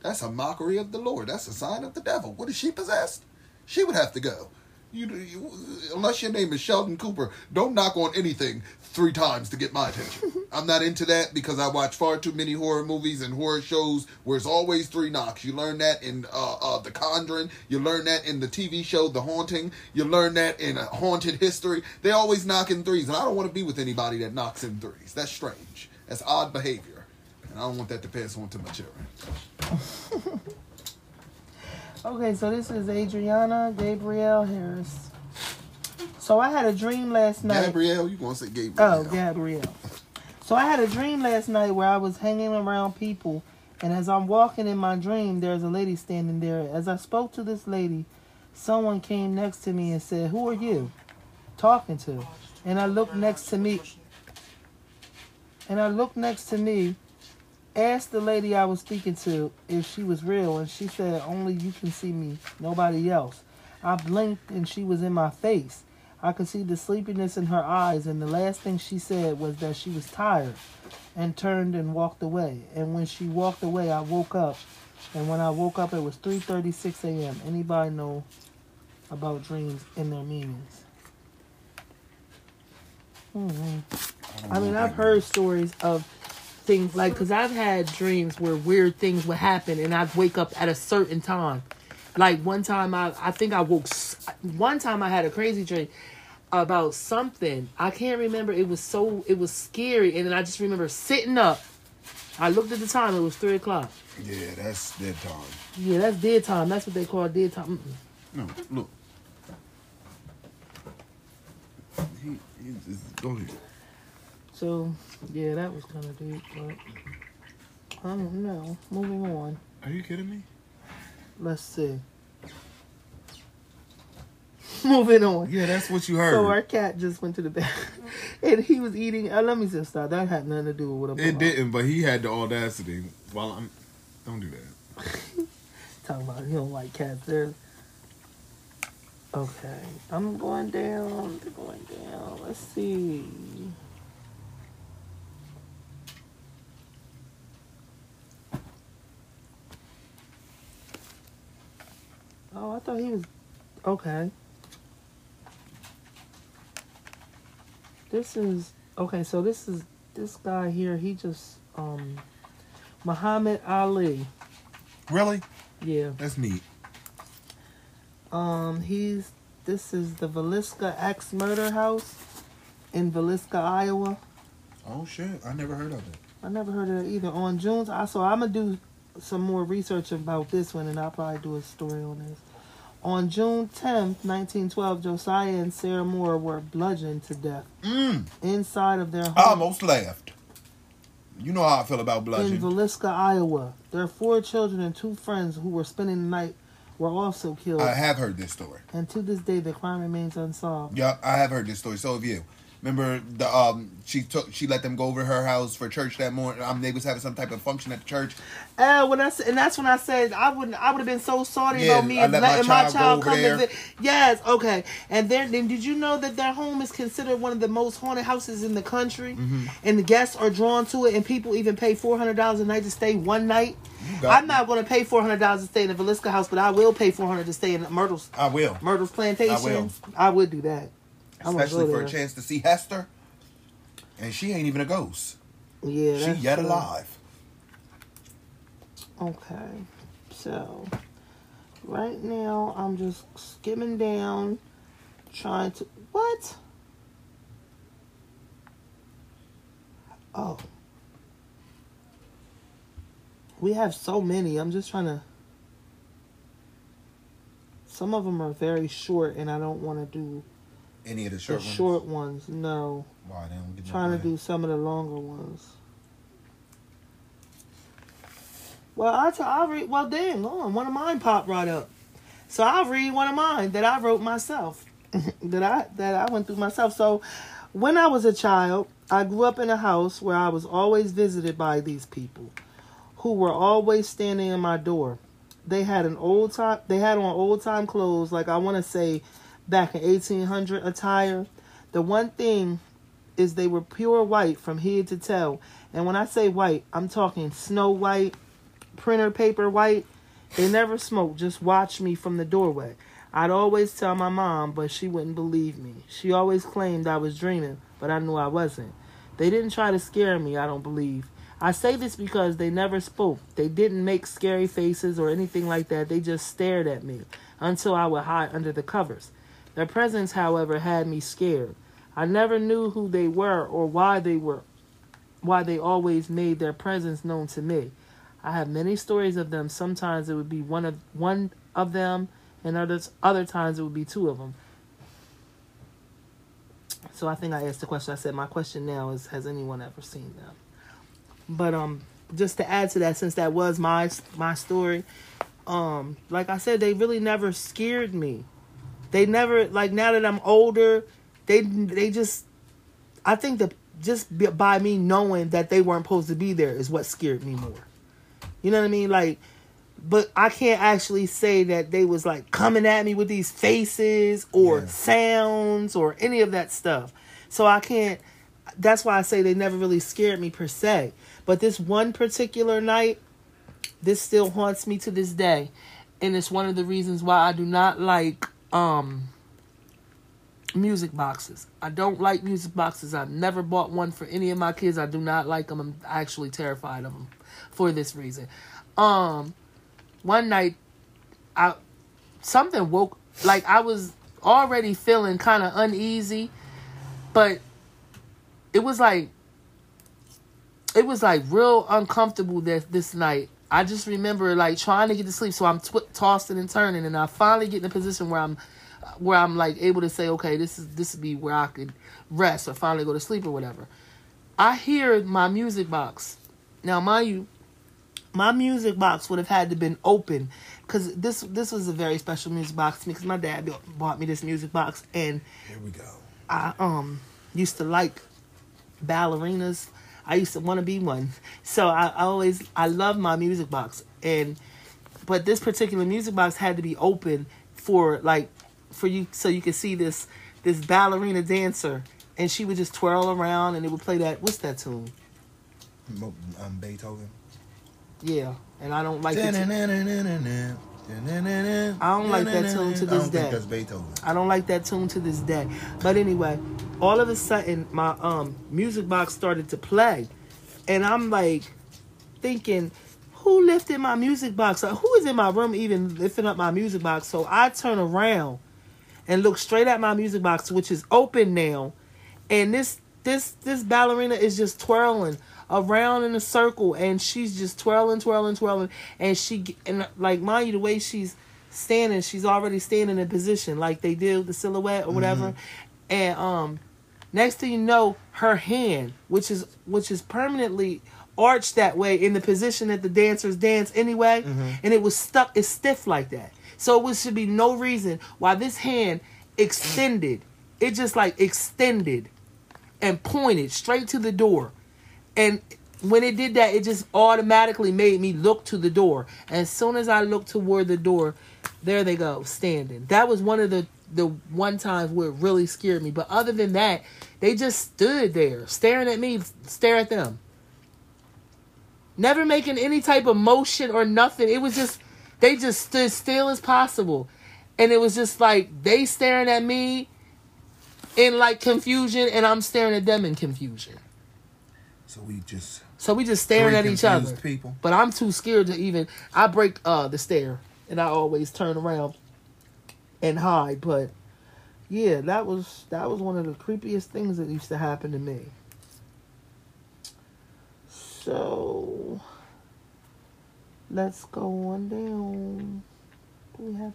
That's a mockery of the Lord. That's a sign of the devil. What is she possessed? She would have to go. You, you, unless your name is Sheldon Cooper, don't knock on anything three times to get my attention. I'm not into that because I watch far too many horror movies and horror shows where it's always three knocks. You learn that in uh, uh, The Conjuring. You learn that in the TV show The Haunting. You learn that in uh, Haunted History. They always knock in threes, and I don't want to be with anybody that knocks in threes. That's strange. That's odd behavior, and I don't want that to pass on to my children. Okay, so this is Adriana Gabrielle Harris. So I had a dream last night. Gabrielle, you gonna say Gabriel? Oh, Gabrielle. So I had a dream last night where I was hanging around people, and as I'm walking in my dream, there's a lady standing there. As I spoke to this lady, someone came next to me and said, "Who are you talking to?" And I looked next to me, and I looked next to me, asked the lady I was speaking to if she was real, and she said, "Only you can see me, nobody else." I blinked, and she was in my face. I could see the sleepiness in her eyes, and the last thing she said was that she was tired and turned and walked away. And when she walked away, I woke up. And when I woke up, it was 3:36 a.m. Anybody know about dreams and their meanings? hmm I mean, I've heard stories of things like because I've had dreams where weird things would happen, and I'd wake up at a certain time. Like one time, I I think I woke. One time, I had a crazy dream about something. I can't remember. It was so it was scary, and then I just remember sitting up. I looked at the time. It was three o'clock. Yeah, that's dead time. Yeah, that's dead time. That's what they call dead time. Mm-mm. No, look. He, he just, go ahead. So yeah, that was kind of deep, but I don't know. Moving on. Are you kidding me? Let's see. Moving on. Yeah, that's what you heard. So our cat just went to the bed, and he was eating. Uh, let me just stop. That had nothing to do with what I'm it didn't, but he had the audacity. While I'm, don't do that. Talking about he don't like cats. There. Okay, I'm going down. Going down. Let's see. Oh, I thought he was okay. This is okay. So this is this guy here. He just um, Muhammad Ali. Really? Yeah. That's neat. Um, he's this is the Villisca Axe Murder House in Villisca, Iowa. Oh shit! I never heard of it. I never heard of it either. On June, I so I'm gonna do some more research about this one, and I'll probably do a story on this. On June 10th, 1912, Josiah and Sarah Moore were bludgeoned to death Mm. inside of their home I almost laughed. You know how I feel about bludgeoning. in. Villisca, Iowa. Their four children and two friends who were spending the night were also killed. I have heard this story. and to this day, the crime remains unsolved. Yeah, I have heard this story. So have you. Remember the um she took she let them go over to her house for church that morning. Um, they was having some type of function at the church. Uh, when I and that's when I said I wouldn't. I would have been so sorry Yeah, about me and let letting my child go child come there. visit. Yes, okay. And then, then did you know that their home is considered one of the most haunted houses in the country? Mm-hmm. And the guests are drawn to it, and people even pay four hundred dollars a night to stay one night. I'm not going to pay four hundred dollars to stay in the Villisca house, but I will pay four hundred to stay in Myrtle's I will, Myrtle's plantation. I will. I would do that. Especially for a chance to see Hester. And she ain't even a ghost. Yeah, she yet true. alive. Okay, so right now I'm just skimming down, trying to what? Oh, we have so many. I'm just trying to. Some of them are very short, and I don't want to do Any of the the short ones. short ones. No, Why then we trying to do some of the longer ones. Well, I t- I'll read. Well, dang, on one of mine popped right up. So I'll read one of mine that I wrote myself, that I that I went through myself. So, when I was a child, I grew up in a house where I was always visited by these people, who were always standing in my door. They had an old time. They had on old time clothes, like I want to say, back in eighteen hundred attire. The one thing is they were pure white from head to toe. And when I say white, I'm talking snow white, printer paper white. They never smoked, just watched me from the doorway. I'd always tell my mom, but she wouldn't believe me. She always claimed I was dreaming, but I knew I wasn't. They didn't try to scare me, I don't believe. I say this because they never spoke. They didn't make scary faces or anything like that. They just stared at me until I would hide under the covers. Their presence, however, had me scared. I never knew who they were or why they were why they always made their presence known to me. I have many stories of them. Sometimes it would be one of one of them, and others other times it would be two of them. So I think I asked the question. I said my question now is: Has anyone ever seen them? But um, just to add to that, since that was my my story, um, like I said, they really never scared me. They never like now that I'm older, they they just I think that just by me knowing that they weren't supposed to be there is what scared me more. You know what I mean? Like but I can't actually say that they was like coming at me with these faces or Yeah. sounds or any of that stuff. So I can't. That's why I say they never really scared me per se. But this one particular night, this still haunts me to this day, and it's one of the reasons why I do not like um music boxes. I don't like music boxes. I've never bought one for any of my kids. I do not like them. I'm actually terrified of them for this reason. Um, one night, I something woke like I was already feeling kind of uneasy, but it was like it was like real uncomfortable this this night. I just remember like trying to get to sleep, so I'm tw- tossing and turning, and I finally get in a position where I'm where I'm like able to say, okay, this is this would be where I could rest or finally go to sleep or whatever. I hear my music box. Now, mind you, my music box would have had to been open because this this was a very special music box to me because my dad bought me this music box and Here we go. I um used to like ballerinas. I used to want to be one. So I, I always I love my music box and but this particular music box had to be open for like for you so you could see this this ballerina dancer and she would just twirl around and it would play that what's that tune? Um, Beethoven. Yeah. And I don't like it. I don't like that tune to I this day. that's Beethoven. I don't like that tune to this day. But anyway, all of a sudden my um music box started to play. And I'm like thinking, who lifted my music box? Like, who is in my room even lifting up my music box? So I turn around and look straight at my music box, which is open now. And this this this ballerina is just twirling around in a circle and she's just twirling, twirling, twirling. And she and like mind you, the way she's standing, she's already standing in position, like they do the silhouette or whatever. And um next thing you know, her hand, which is which is permanently arched that way in the position that the dancers dance anyway, and it was stuck, it's stiff like that. So it should be no reason why this hand extended. It just like extended and pointed straight to the door. And when it did that, it just automatically made me look to the door. As soon as I looked toward the door, there they go, standing. That was one of the the one times where it really scared me. But other than that, they just stood there, staring at me, stare at them. Never making any type of motion or nothing. It was just they just stood still as possible. And it was just like they staring at me in like confusion and I'm staring at them in confusion. So we just So we just staring at each other. People. But I'm too scared to even. I break uh the stare, and I always turn around and hide. But yeah, that was that was one of the creepiest things that used to happen to me. So let's go on down. We have?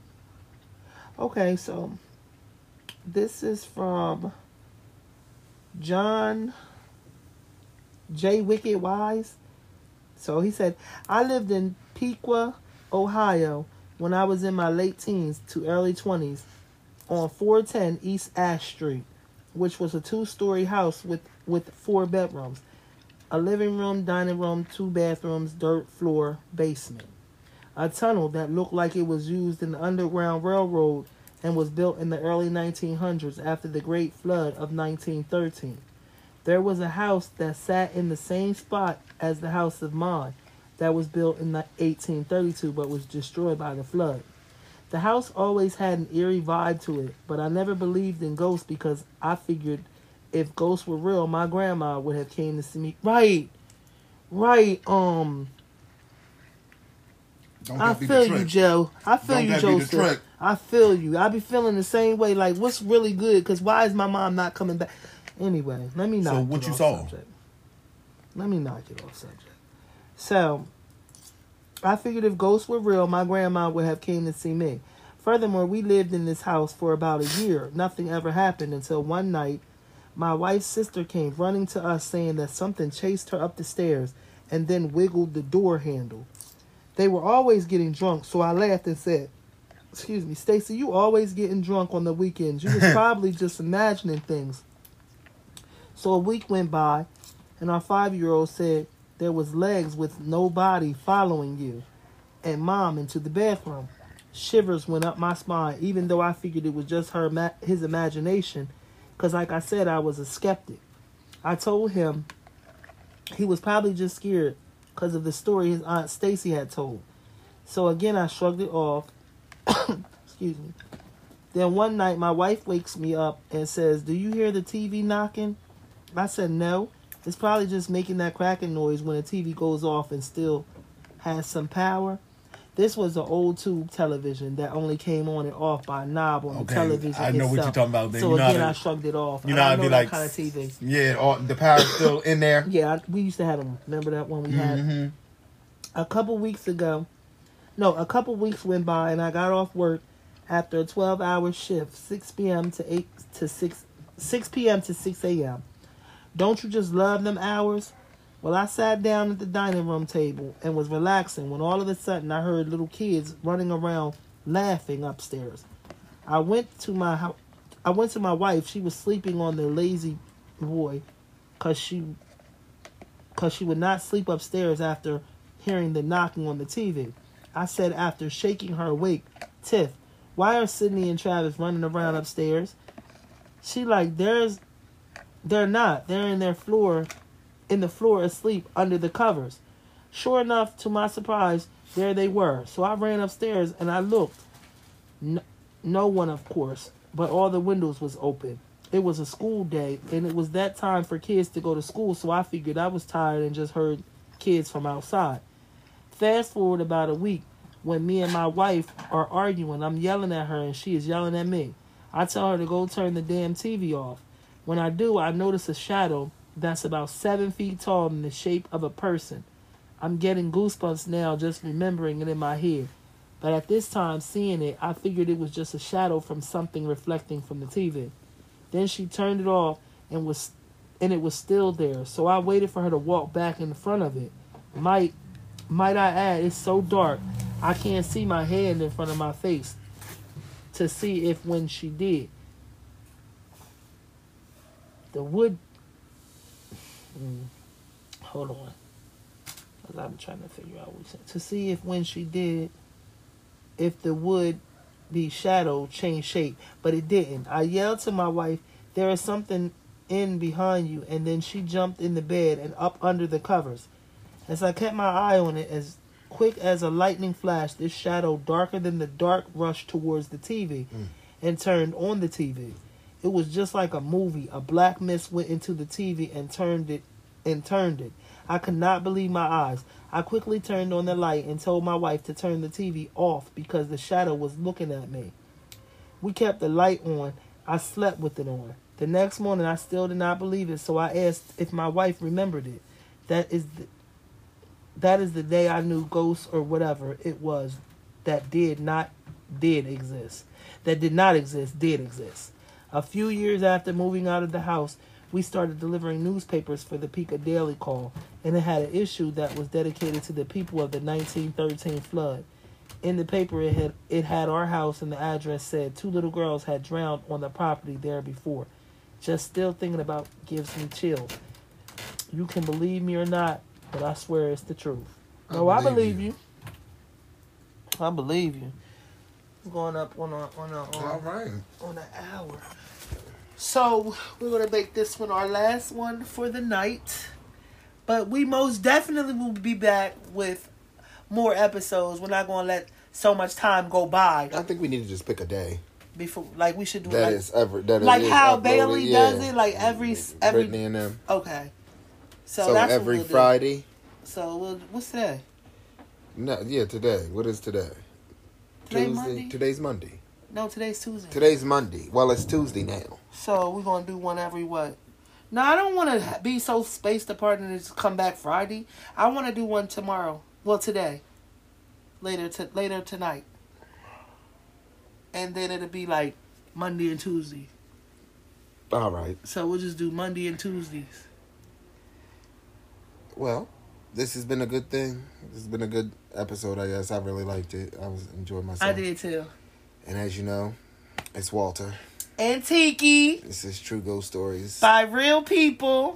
Okay, so this is from John J. Wicked Wise. So he said, I lived in Piqua, Ohio when I was in my late teens to early 20s on 410 East Ash Street, which was a two story house with, with four bedrooms a living room, dining room, two bathrooms, dirt floor, basement. A tunnel that looked like it was used in the Underground Railroad and was built in the early 1900s after the Great Flood of 1913. There was a house that sat in the same spot as the house of mine that was built in the 1832 but was destroyed by the flood. The house always had an eerie vibe to it, but I never believed in ghosts because I figured if ghosts were real, my grandma would have came to see me. Right, right. Um, I that be the feel you. Joe. I feel Don't you, Joseph. I feel you. I be feeling the same way. Like, what's really good? Because why is my mom not coming back? Anyway, let me not. So what get you off saw? Subject. Let me not get off subject. So, I figured if ghosts were real, my grandma would have came to see me. Furthermore, we lived in this house for about a year. Nothing ever happened until one night, my wife's sister came running to us saying that something chased her up the stairs and then wiggled the door handle. They were always getting drunk, so I laughed and said, "Excuse me, Stacy, you always getting drunk on the weekends. You was probably just imagining things." So a week went by, and our five-year-old said there was legs with no body following you, and mom into the bathroom. Shivers went up my spine, even though I figured it was just her his imagination, because like I said, I was a skeptic. I told him he was probably just scared because of the story his aunt Stacy had told. So again, I shrugged it off. Excuse me. Then one night, my wife wakes me up and says, "Do you hear the TV knocking?" I said, "No." It's probably just making that cracking noise when the TV goes off and still has some power. This was an old tube television that only came on and off by a knob on the Okay, television. I know what itself. you're talking about. So You know again, I shrugged it off. you know how I to know be like, kind of TV. Yeah, all, the power's still in there. Yeah, I, we used to have them. Remember that one we had? Mm-hmm. A couple weeks ago, no, a couple weeks went by and I got off work after a 12 hour shift, 6 p.m. to 8 to 6, 6 p.m. to 6 a.m. Don't you just love them hours? Well, I sat down at the dining room table and was relaxing when all of a sudden I heard little kids running around laughing upstairs. I went to my house. I went to my wife. She was sleeping on the lazy boy cuz she cuz she would not sleep upstairs after hearing the knocking on the TV. I said after shaking her awake, "Tiff, why are Sydney and Travis running around upstairs?" She like, "There's they're not. They're in their floor in the floor asleep under the covers." Sure enough, to my surprise, there they were. So I ran upstairs and I looked. No, no one, of course, but all the windows was open. It was a school day, and it was that time for kids to go to school, so I figured I was tired and just heard kids from outside. Fast forward about a week, when me and my wife are arguing, I'm yelling at her and she is yelling at me. I tell her to go turn the damn TV off. When I do, I notice a shadow that's about seven feet tall in the shape of a person. I'm getting goosebumps now just remembering it in my head. But at this time, seeing it, I figured it was just a shadow from something reflecting from the TV. Then she turned it off and was and it was still there. So I waited for her to walk back in front of it. Might might I add, it's so dark I can't see my hand in front of my face to see if when she did. The wood Mm. hold on. 'Cause I'm trying to figure out what. To see if when she did if the wood the shadow changed shape, but it didn't. I yelled to my wife, There is something in behind you, and then she jumped in the bed and up under the covers. As I kept my eye on it, as quick as a lightning flash, this shadow, darker than the dark, rushed towards the TV and turned on the TV. It was just like a movie. A black mist went into the TV and turned it and turned it. I could not believe my eyes. I quickly turned on the light and told my wife to turn the TV off because the shadow was looking at me. We kept the light on. I slept with it on. The next morning, I still did not believe it, so I asked if my wife remembered it. That is the, that is the day I knew ghosts or whatever it was that did not did exist. That did not exist did exist. A few years after moving out of the house, we started delivering newspapers for the Piqua Daily Call, and it had an issue that was dedicated to the people of the 1913 flood. In the paper, it had it had our house, and the address said two little girls had drowned on the property there before. Just still thinking about gives me chills. You can believe me or not, but I swear it's the truth. I No, I believe believe you. you. I believe you. Going up on a on a on, All right. on an hour. So we're gonna make this one our last one for the night. But we most definitely will be back with more episodes. We're not gonna let so much time go by I think we need to just pick a day. before like we should do That like, is ever that like is how uploaded, Bailey yeah. does it, like mm-hmm. every every Brittany and them. okay. So, So, that's every we'll. Friday. So we'll, what's today? No, yeah, today. What is today? Today Tuesday. Monday? Today's Monday. No, today's Tuesday. Today's Monday. Well, it's Tuesday now. So we're gonna do one every what? No, I don't want to be so spaced apart and just come back Friday. I want to do one tomorrow. Well, today. Later to later tonight. And then it'll be like Monday and Tuesday. All right. So we'll just do Monday and Tuesdays. Well, this has been a good thing. This has been a good episode. I guess I really liked it. I was enjoying myself. I did too. And as you know, it's Walter. And Tiki This is True Ghost Stories. by real people.